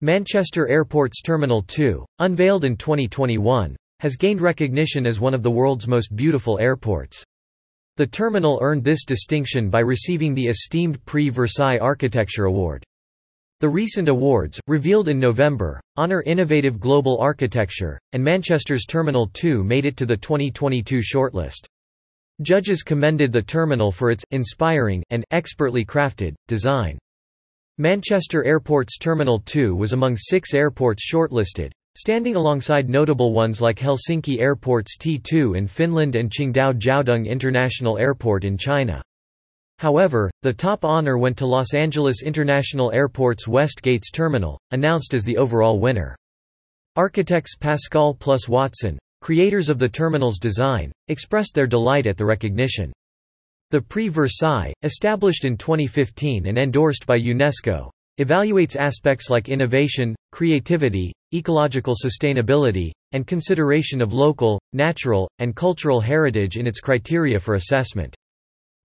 Manchester Airport's Terminal 2, unveiled in 2021, has gained recognition as one of the world's most beautiful airports. The terminal earned this distinction by receiving the esteemed Prix Versailles Architecture Award. The recent awards, revealed in November, honor innovative global architecture, and Manchester's Terminal 2 made it to the 2022 shortlist. Judges commended the terminal for its inspiring and expertly crafted design. Manchester Airport's Terminal 2 was among six airports shortlisted, standing alongside notable ones like Helsinki Airport's T2 in Finland and Qingdao Jiaodong International Airport in China. However, the top honor went to Los Angeles International Airport's West Gates Terminal, announced as the overall winner. Architects Pascall plus Watson, creators of the terminal's design, expressed their delight at the recognition. The Prix Versailles, established in 2015 and endorsed by UNESCO, evaluates aspects like innovation, creativity, ecological sustainability, and consideration of local, natural, and cultural heritage in its criteria for assessment.